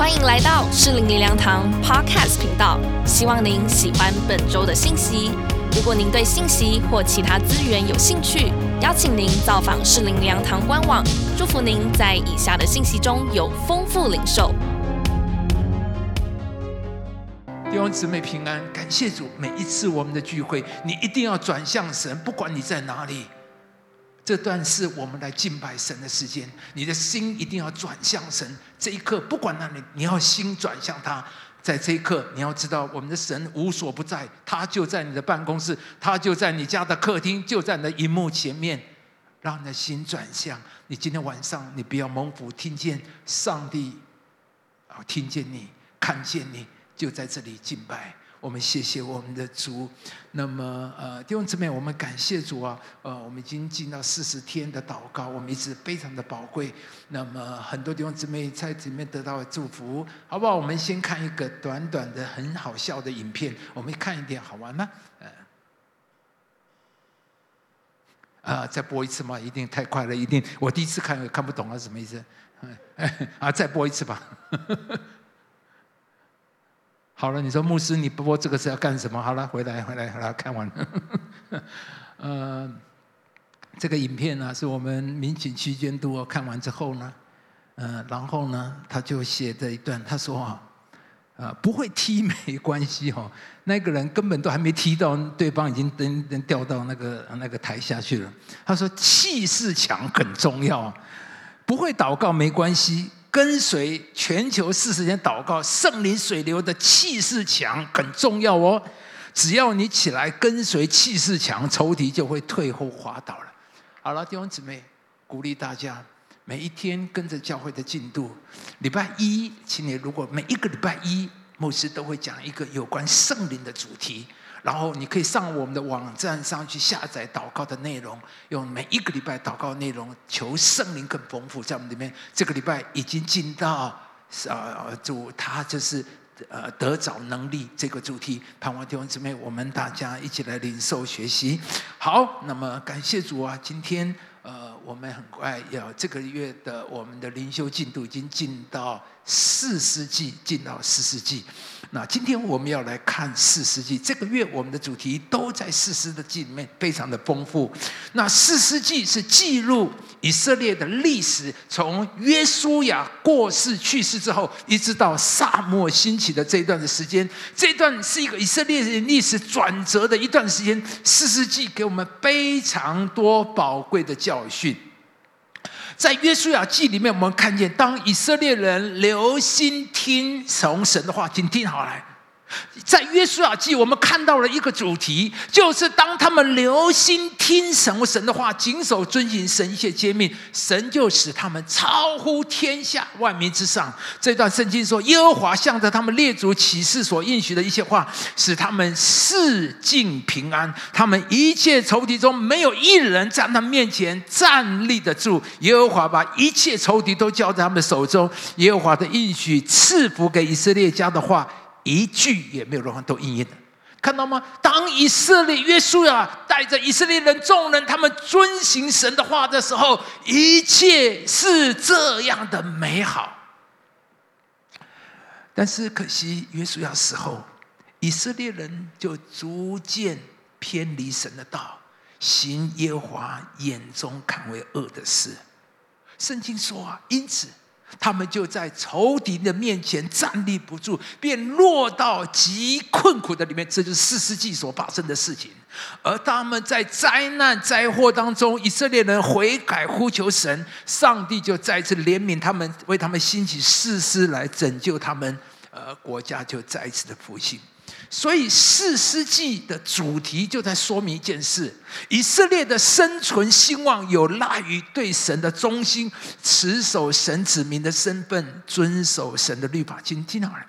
欢迎来到适龄灵粮堂 Podcast 频道，希望您喜欢本周的信息。如果您对信息或其他资源有兴趣，邀请您造访适龄灵粮堂官网。祝福您在以下的信息中有丰富领受。弟兄姊妹平安，感谢主。每一次我们的聚会，你一定要转向神，不管你在哪里。这段是我们来敬拜神的时间，你的心一定要转向神。这一刻，不管哪里，你要心转向他。在这一刻，你要知道，我们的神无所不在，他就在你的办公室，他就在你家的客厅，就在你的荧幕前面，让你的心转向。你今天晚上，你不要蒙福，听见上帝，啊，听见你，看见你，就在这里敬拜。我们谢谢我们的主。那么，呃，弟兄姊妹，我们感谢主啊！呃，我们已经进到四十天的祷告，我们一直非常的宝贵。那么，很多弟兄姊妹在里面得到了祝福，好不好？我们先看一个短短的、很好笑的影片，我们看一点好玩吗？呃，啊，再播一次吗？一定太快了，一定我第一次看看不懂啊，什么意思？啊，再播一次吧。好了，你说牧师，你播这个是要干什么？好了，回来，回来，好了，看完了。呃，这个影片呢，是我们民警区监督看完之后呢，呃，然后呢，他就写这一段，他说啊，啊，不会踢没关系哦，那个人根本都还没踢到，对方已经登登掉到那个那个台下去了。他说气势强很重要，不会祷告没关系。跟随全球四十天祷告，圣灵水流的气势强很重要哦。只要你起来跟随气势强，仇敌就会退后滑倒了。好了，弟兄姊妹，鼓励大家每一天跟着教会的进度。礼拜一，请你如果每一个礼拜一，牧师都会讲一个有关圣灵的主题。然后你可以上我们的网站上去下载祷告的内容，用每一个礼拜祷告内容求圣灵更丰富，在我们里面。这个礼拜已经进到呃主他就是呃得找能力这个主题，盼望弟兄姊妹我们大家一起来领受学习。好，那么感谢主啊，今天呃我们很快要这个月的我们的灵修进度已经进到四世纪，进到四世纪。那今天我们要来看四世纪，这个月我们的主题都在四世纪里面，非常的丰富。那四世纪是记录以色列的历史，从约书亚过世去世之后，一直到萨漠兴起的这一段的时间，这段是一个以色列历史转折的一段时间。四世纪给我们非常多宝贵的教训。在约书亚记里面，我们看见，当以色列人留心听从神的话，请听好来。在约书亚记，我们看到了一个主题，就是当他们留心听神神的话，谨守遵行神一切诫命，神就使他们超乎天下万民之上。这段圣经说，耶和华向着他们列祖启示所应许的一切话，使他们四境平安，他们一切仇敌中没有一人在他面前站立得住。耶和华把一切仇敌都交在他们手中。耶和华的应许赐福给以色列家的话。一句也没有任何都应验的，看到吗？当以色列约书亚带着以色列人众人，他们遵行神的话的时候，一切是这样的美好。但是可惜，约书亚死后，以色列人就逐渐偏离神的道，行耶华眼中看为恶的事。圣经说啊，因此。他们就在仇敌的面前站立不住，便落到极困苦的里面。这就是四世纪所发生的事情。而他们在灾难灾祸当中，以色列人悔改呼求神，上帝就再次怜悯他们，为他们兴起誓师来拯救他们，呃，国家就再一次的复兴。所以四世纪的主题就在说明一件事：以色列的生存兴旺有赖于对神的忠心，持守神子民的身份，遵守神的律法。请听好了，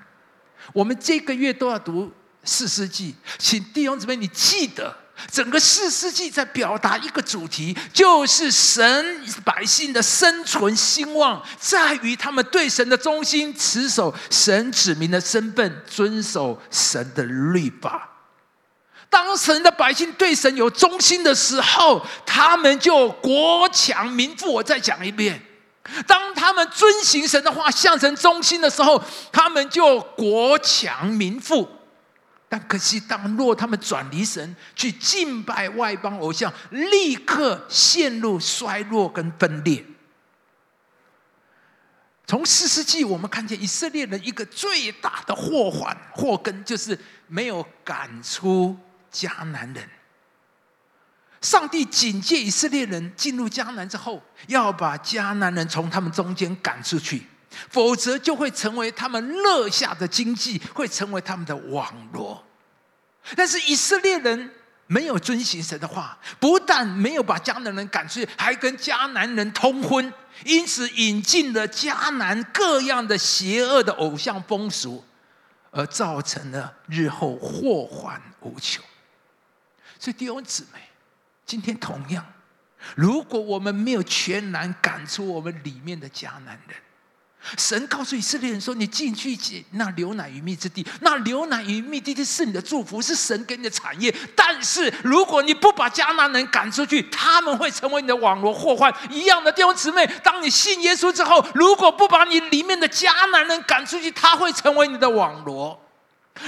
我们这个月都要读四世纪，请弟兄姊妹，你记得。整个四世纪在表达一个主题，就是神百姓的生存兴旺在于他们对神的忠心，持守神指明的身份，遵守神的律法。当神的百姓对神有忠心的时候，他们就国强民富。我再讲一遍。当他们遵行神的话，向神忠心的时候，他们就国强民富。但可惜，当若他们转离神，去敬拜外邦偶像，立刻陷入衰落跟分裂。从四世纪，我们看见以色列人一个最大的祸患、祸根，就是没有赶出迦南人。上帝警戒以色列人进入迦南之后，要把迦南人从他们中间赶出去，否则就会成为他们乐下的经济，会成为他们的网络。但是以色列人没有遵行神的话，不但没有把迦南人赶出去，还跟迦南人通婚，因此引进了迦南各样的邪恶的偶像风俗，而造成了日后祸患无穷。所以弟兄姊妹。今天同样，如果我们没有全然赶出我们里面的迦南人，神告诉以色列人说：“你进去那牛奶与蜜之地，那牛奶与蜜之地是你的祝福，是神给你的产业。但是如果你不把迦南人赶出去，他们会成为你的网络祸患。一样的弟兄姊妹，当你信耶稣之后，如果不把你里面的迦南人赶出去，他会成为你的网罗。”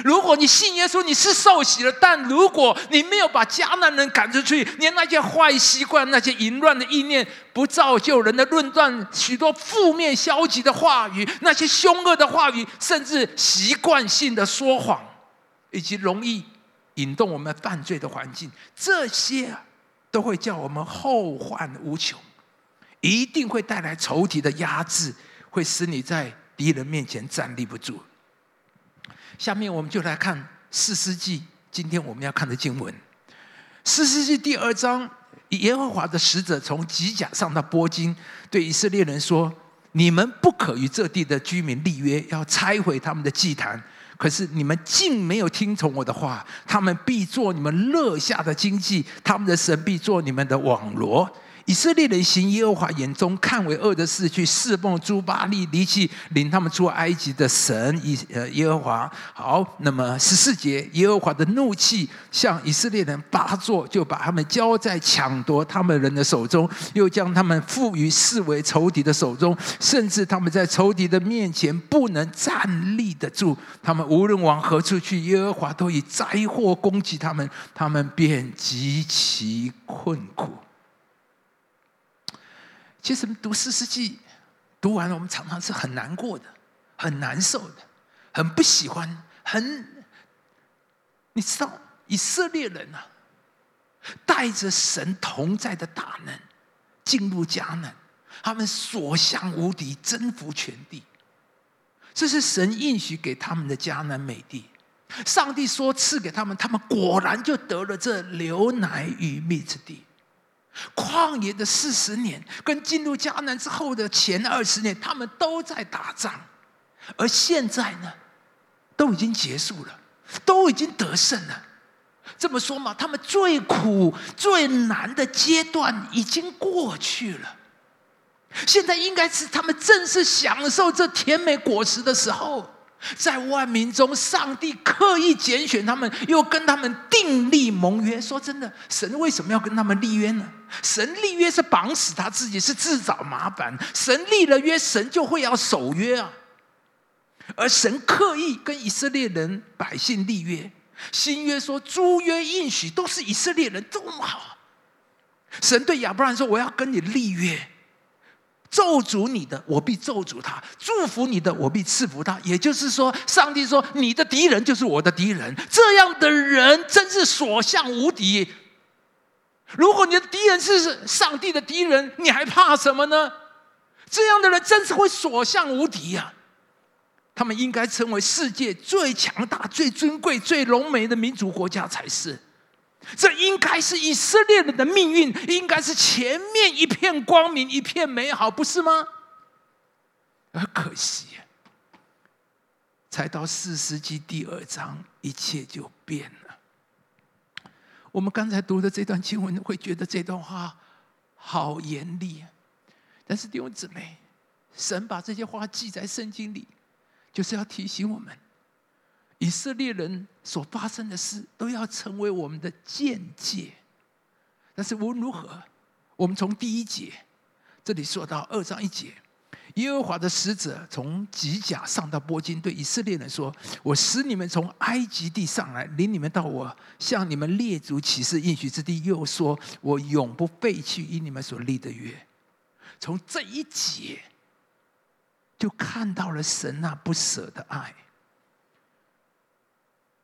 如果你信耶稣，你是受洗了；但如果你没有把迦南人赶出去，连那些坏习惯、那些淫乱的意念、不造就人的论断、许多负面消极的话语、那些凶恶的话语，甚至习惯性的说谎，以及容易引动我们犯罪的环境，这些都会叫我们后患无穷，一定会带来仇敌的压制，会使你在敌人面前站立不住。下面我们就来看四世纪，今天我们要看的经文。四世纪第二章，耶和华的使者从吉甲上到波金，对以色列人说：“你们不可与这地的居民立约，要拆毁他们的祭坛。可是你们竟没有听从我的话，他们必做你们乐下的经济，他们的神必做你们的网罗。”以色列人行耶和华眼中看为恶的事，去侍奉朱巴利，离弃领他们出埃及的神以呃耶和华。好，那么十四节，耶和华的怒气向以色列人发作，就把他们交在抢夺他们人的手中，又将他们赋予视为仇敌的手中，甚至他们在仇敌的面前不能站立得住。他们无论往何处去，耶和华都以灾祸攻击他们，他们便极其困苦。其实读四世纪，读完了，我们常常是很难过的，很难受的，很不喜欢，很，你知道以色列人啊，带着神同在的大能进入迦南，他们所向无敌，征服全地，这是神应许给他们的迦南美地。上帝说赐给他们，他们果然就得了这流奶与蜜之地。旷野的四十年，跟进入迦南之后的前二十年，他们都在打仗，而现在呢，都已经结束了，都已经得胜了。这么说嘛，他们最苦、最难的阶段已经过去了，现在应该是他们正式享受这甜美果实的时候。在万民中，上帝刻意拣选他们，又跟他们订立盟约。说真的，神为什么要跟他们立约呢？神立约是绑死他自己，是自找麻烦。神立了约，神就会要守约啊。而神刻意跟以色列人百姓立约，新约说诸约应许都是以色列人，这么好！神对亚伯兰说：“我要跟你立约。”咒诅你的，我必咒诅他；祝福你的，我必赐福他。也就是说，上帝说：“你的敌人就是我的敌人。”这样的人真是所向无敌。如果你的敌人是上帝的敌人，你还怕什么呢？这样的人真是会所向无敌呀！他们应该成为世界最强大、最尊贵、最荣美的民族国家才是。这应该是以色列人的命运，应该是前面一片光明、一片美好，不是吗？而可惜，才到四世纪第二章，一切就变了。我们刚才读的这段经文，会觉得这段话好严厉，但是弟兄姊妹，神把这些话记在圣经里，就是要提醒我们。以色列人所发生的事，都要成为我们的见解。但是无论如何，我们从第一节这里说到二章一节，耶和华的使者从吉甲上到波金，对以色列人说：“我使你们从埃及地上来，领你们到我向你们列祖起誓应许之地。又说我永不废弃以你们所立的约。”从这一节就看到了神那不舍的爱。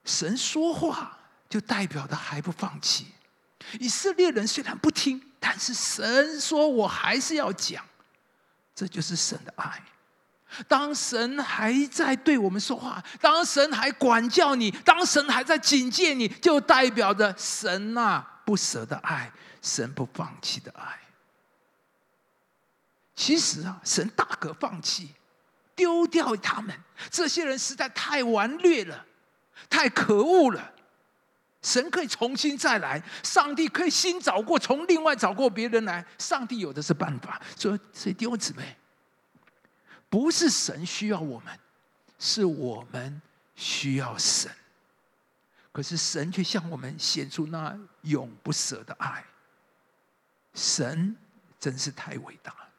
神说话就代表的还不放弃。以色列人虽然不听，但是神说我还是要讲。这就是神的爱。当神还在对我们说话，当神还管教你，当神还在警戒你，就代表着神那不舍的爱，神不放弃的爱。其实啊，神大可放弃，丢掉他们。这些人实在太顽劣了，太可恶了。神可以重新再来，上帝可以新找过，从另外找过别人来。上帝有的是办法。所以，所以弟兄姊妹，不是神需要我们，是我们需要神。可是神却向我们显出那永不舍的爱。神真是太伟大了。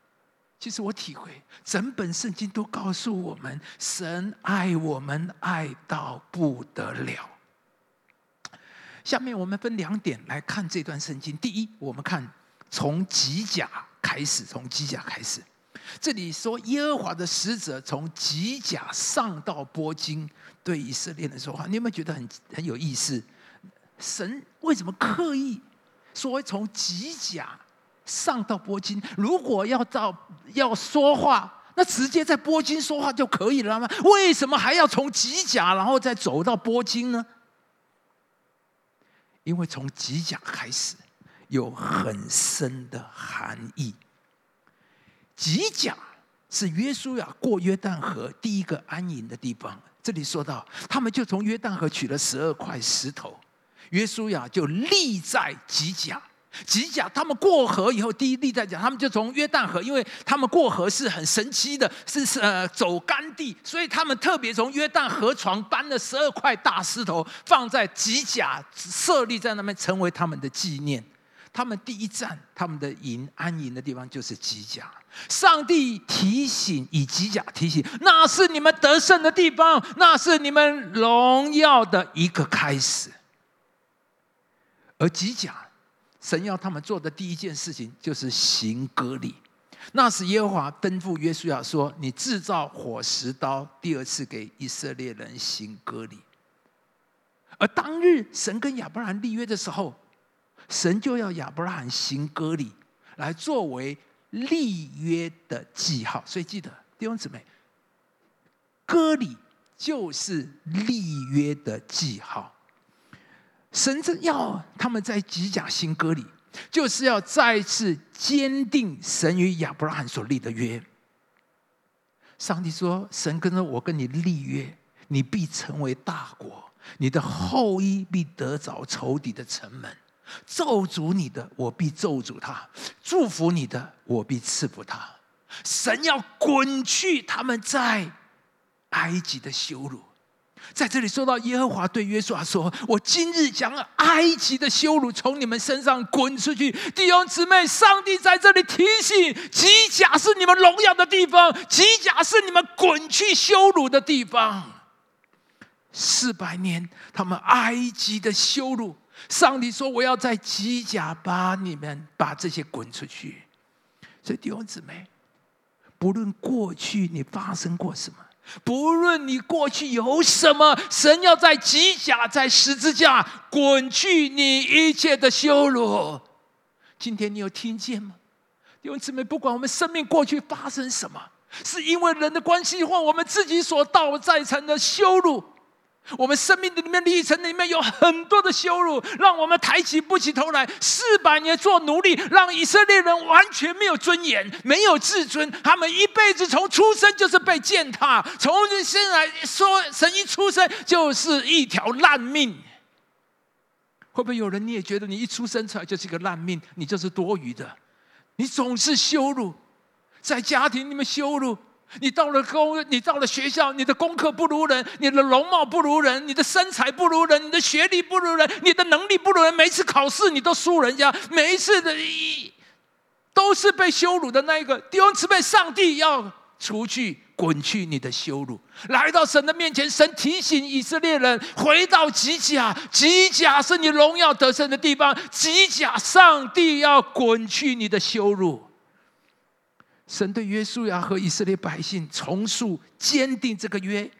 其实我体会，整本圣经都告诉我们，神爱我们爱到不得了。下面我们分两点来看这段圣经。第一，我们看从吉甲开始，从吉甲开始。这里说耶和华的使者从吉甲上到波金，对以色列人说话。你有没有觉得很很有意思？神为什么刻意说从吉甲上到波金？如果要到要说话，那直接在波金说话就可以了吗？为什么还要从吉甲然后再走到波金呢？因为从吉甲开始有很深的含义。吉甲是约书亚过约旦河第一个安营的地方。这里说到，他们就从约旦河取了十二块石头，约书亚就立在吉甲。吉甲，他们过河以后，第一例在讲，他们就从约旦河，因为他们过河是很神奇的，是是呃走干地，所以他们特别从约旦河床搬了十二块大石头，放在吉甲设立在那边，成为他们的纪念。他们第一站，他们的营安营的地方就是吉甲。上帝提醒以吉甲提醒，那是你们得胜的地方，那是你们荣耀的一个开始。而吉甲。神要他们做的第一件事情就是行割礼。那时耶和华吩咐约书亚说：“你制造火石刀，第二次给以色列人行割礼。”而当日神跟亚伯拉罕立约的时候，神就要亚伯拉罕行割礼，来作为立约的记号。所以记得弟兄姊妹，割礼就是立约的记号。神正要他们在吉甲新歌里，就是要再次坚定神与亚伯拉罕所立的约。上帝说：“神跟着我跟你立约，你必成为大国，你的后裔必得着仇敌的城门。咒诅你的，我必咒诅他；祝福你的，我必赐福他。”神要滚去他们在埃及的羞辱。在这里说到耶和华对约书亚说：“我今日将埃及的羞辱从你们身上滚出去。”弟兄姊妹，上帝在这里提醒：吉甲是你们荣耀的地方，吉甲是你们滚去羞辱的地方。四百年，他们埃及的羞辱，上帝说：“我要在吉甲把你们把这些滚出去。”所以弟兄姊妹，不论过去你发生过什么。不论你过去有什么，神要在机甲、在十字架滚去你一切的羞辱。今天你有听见吗？弟兄姊妹，不管我们生命过去发生什么，是因为人的关系或我们自己所造在成的羞辱。我们生命的里面历程里面有很多的羞辱，让我们抬起不起头来。四百年做奴隶，让以色列人完全没有尊严，没有自尊。他们一辈子从出生就是被践踏，从生来说，神一出生就是一条烂命。会不会有人你也觉得你一出生出来就是一个烂命，你就是多余的？你总是羞辱，在家庭里面羞辱。你到了公，你到了学校，你的功课不如人，你的容貌不如人，你的身材不如人，你的学历不如人，你的能力不如人，每一次考试你都输人家，每一次的，都是被羞辱的那一个。弟兄姊妹，上帝要除去滚去你的羞辱。来到神的面前，神提醒以色列人回到吉甲，吉甲是你荣耀得胜的地方，吉甲，上帝要滚去你的羞辱。神对约书亚和以色列百姓重塑、坚定这个约。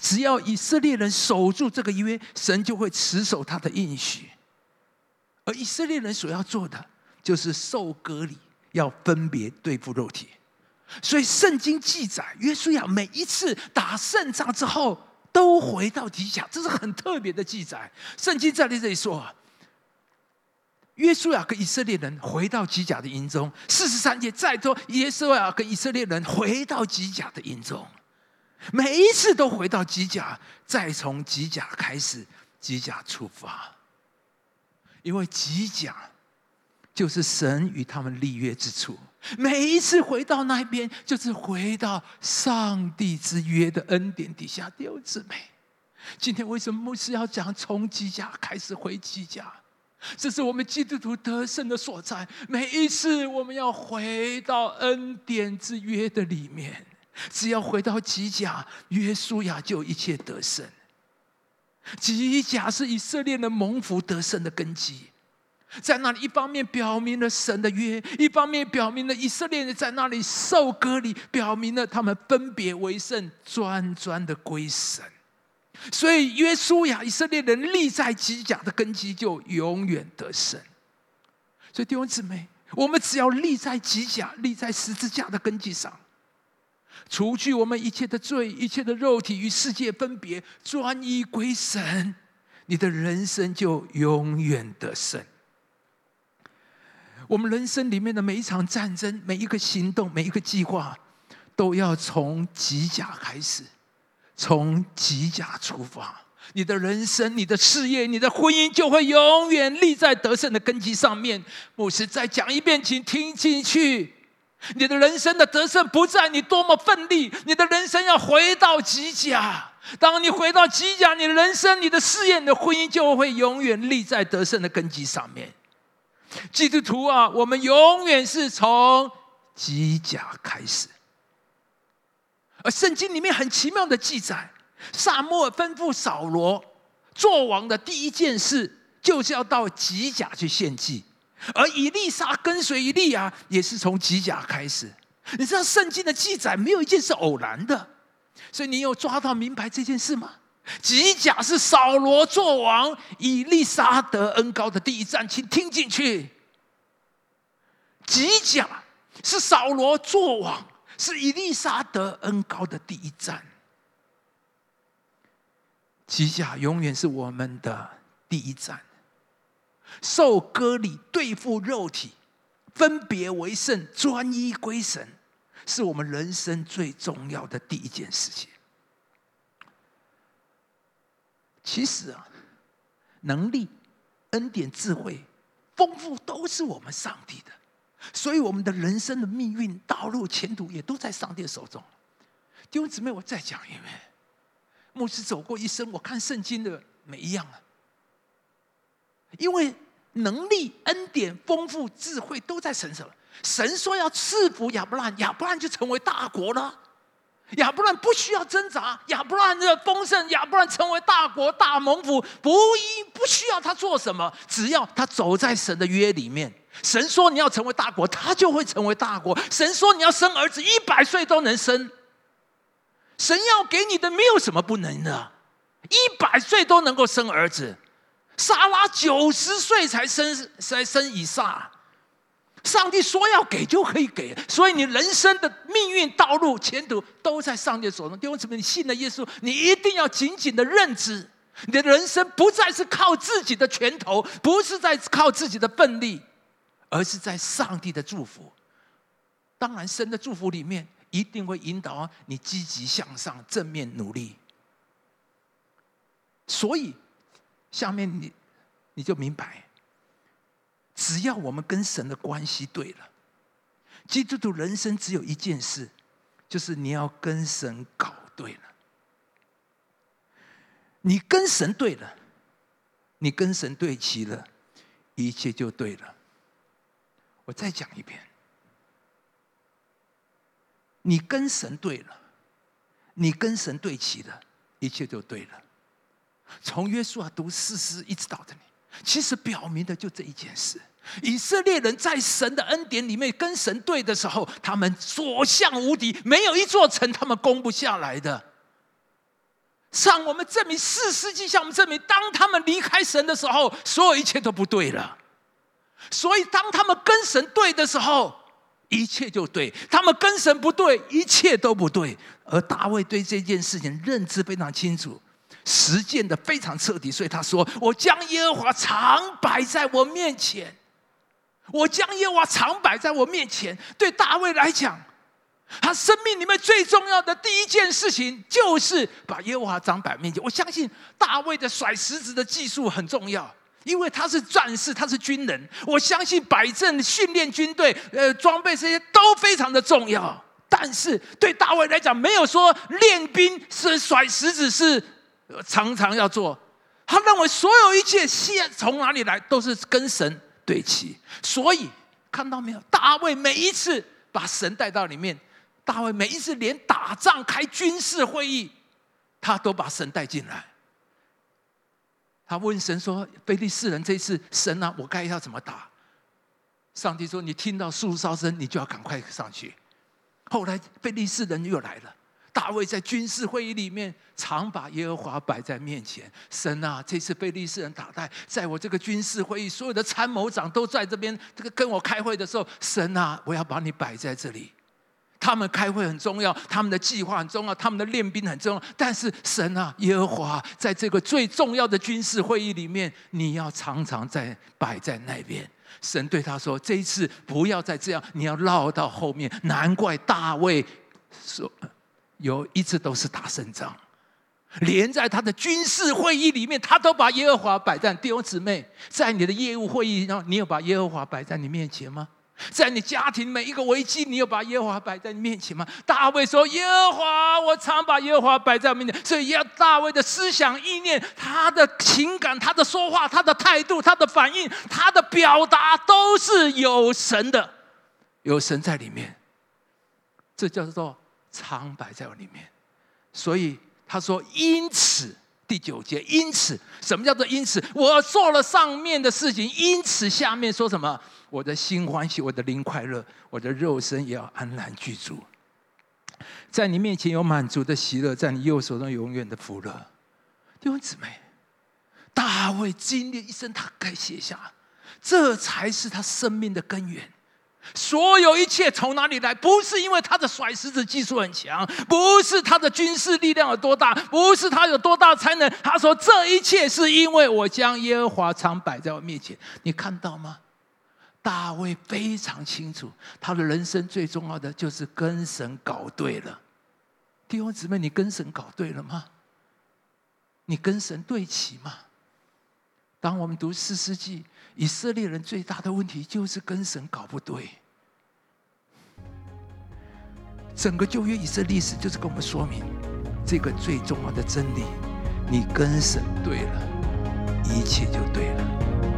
只要以色列人守住这个约，神就会持守他的应许。而以色列人所要做的，就是受隔离，要分别对付肉体。所以圣经记载，约书亚每一次打胜仗之后，都回到吉甲，这是很特别的记载。圣经在这里说，约书亚跟以色列人回到吉甲的营中。四十三节再说，约书亚跟以色列人回到吉甲的营中。每一次都回到机甲，再从机甲开始，机甲出发。因为机甲就是神与他们立约之处。每一次回到那边，就是回到上帝之约的恩典底下。弟兄姊妹，今天为什么牧师要讲从机甲开始回机甲？这是我们基督徒得胜的所在。每一次我们要回到恩典之约的里面。只要回到吉甲，约书亚就一切得胜。吉甲是以色列人蒙福得胜的根基，在那里一方面表明了神的约，一方面表明了以色列人在那里受割礼，表明了他们分别为圣，专专的归神。所以约书亚以色列人立在吉甲的根基，就永远得胜。所以弟兄姊妹，我们只要立在吉甲，立在十字架的根基上。除去我们一切的罪，一切的肉体与世界分别，专一归神，你的人生就永远得胜。我们人生里面的每一场战争，每一个行动，每一个计划，都要从极甲开始，从极甲出发。你的人生、你的事业、你的婚姻，就会永远立在得胜的根基上面。牧师再讲一遍，请听进去。你的人生的得胜不在你多么奋力，你的人生要回到极甲。当你回到极甲，你的人生、你的事业、你的婚姻就会永远立在得胜的根基上面。基督徒啊，我们永远是从极甲开始。而圣经里面很奇妙的记载，萨摩尔吩咐扫罗做王的第一件事，就是要到吉甲去献祭。而以利沙跟随以利亚，也是从吉甲开始。你知道圣经的记载没有一件是偶然的，所以你有抓到明白这件事吗？吉甲是扫罗做王，以利沙得恩高的第一站，请听进去。吉甲是扫罗做王，是以利沙得恩高的第一站。吉甲永远是我们的第一站。受割礼对付肉体，分别为圣，专一归神，是我们人生最重要的第一件事情。其实啊，能力、恩典、智慧、丰富都是我们上帝的，所以我们的人生的命运、道路、前途也都在上帝手中。弟兄姊妹，我再讲一遍，牧师走过一生，我看圣经的每一样啊。因为能力、恩典、丰富、智慧都在神手。神说要赐福亚伯兰，亚伯兰就成为大国了。亚伯兰不需要挣扎，亚伯兰的丰盛，亚伯兰成为大国、大蒙福，不一不需要他做什么，只要他走在神的约里面。神说你要成为大国，他就会成为大国。神说你要生儿子，一百岁都能生。神要给你的没有什么不能的，一百岁都能够生儿子。撒拉九十岁才生才生以撒，上帝说要给就可以给，所以你人生的命运、道路、前途都在上帝手中。弟兄姊妹，你信了耶稣，你一定要紧紧的认知，你的人生不再是靠自己的拳头，不是在靠自己的奋力，而是在上帝的祝福。当然，神的祝福里面一定会引导你积极向上、正面努力。所以。下面你你就明白，只要我们跟神的关系对了，基督徒人生只有一件事，就是你要跟神搞对了。你跟神对了，你跟神对齐了，一切就对了。我再讲一遍，你跟神对了，你跟神对齐了，一切就对了。从约书亚读四诗一直到这里，其实表明的就这一件事：以色列人在神的恩典里面跟神对的时候，他们所向无敌，没有一座城他们攻不下来的。向我们证明，四世纪向我们证明，当他们离开神的时候，所有一切都不对了。所以，当他们跟神对的时候，一切就对；他们跟神不对，一切都不对。而大卫对这件事情认知非常清楚，实践的非常彻底，所以他说：“我将耶和华常摆在我面前，我将耶和华常摆在我面前。”对大卫来讲。他生命里面最重要的第一件事情，就是把耶和华常摆面前。我相信大卫的甩石子的技术很重要，因为他是战士，他是军人。我相信摆阵、训练军队、呃装备这些都非常的重要。但是对大卫来讲，没有说练兵是甩石子是常常要做。他认为所有一切线从哪里来，都是跟神对齐。所以看到没有，大卫每一次把神带到里面。大卫每一次连打仗开军事会议，他都把神带进来。他问神说：“菲利士人这次神啊，我该要怎么打？”上帝说：“你听到树哨声，你就要赶快上去。”后来菲利士人又来了。大卫在军事会议里面常把耶和华摆在面前。神啊，这次菲利士人打败，在我这个军事会议，所有的参谋长都在这边，这个跟我开会的时候，神啊，我要把你摆在这里。他们开会很重要，他们的计划很重要，他们的练兵很重要。但是神啊，耶和华在这个最重要的军事会议里面，你要常常在摆在那边。神对他说：“这一次不要再这样，你要绕到后面。”难怪大卫说有一直都是打胜仗，连在他的军事会议里面，他都把耶和华摆在弟兄姊妹，在你的业务会议上，你有把耶和华摆在你面前吗？在你家庭每一个危机，你有把耶和华摆在你面前吗？大卫说：“耶和华，我常把耶和华摆在我面前。”所以，要大卫的思想意念、他的情感、他的说话、他的态度、他的反应、他的表达，都是有神的，有神在里面。这叫做常摆在我里面。所以他说：“因此。”第九节，因此，什么叫做因此？我做了上面的事情，因此下面说什么？我的心欢喜，我的灵快乐，我的肉身也要安然居住。在你面前有满足的喜乐，在你右手中永远的福乐。弟兄姊妹，大卫经历一生，他该写下，这才是他生命的根源。所有一切从哪里来？不是因为他的甩石子技术很强，不是他的军事力量有多大，不是他有多大才能。他说这一切是因为我将耶和华常摆在我面前。你看到吗？大卫非常清楚，他的人生最重要的就是跟神搞对了。弟兄姊妹，你跟神搞对了吗？你跟神对齐吗？当我们读四世纪。以色列人最大的问题就是跟神搞不对。整个旧约以色列史就是跟我们说明这个最重要的真理：你跟神对了，一切就对了。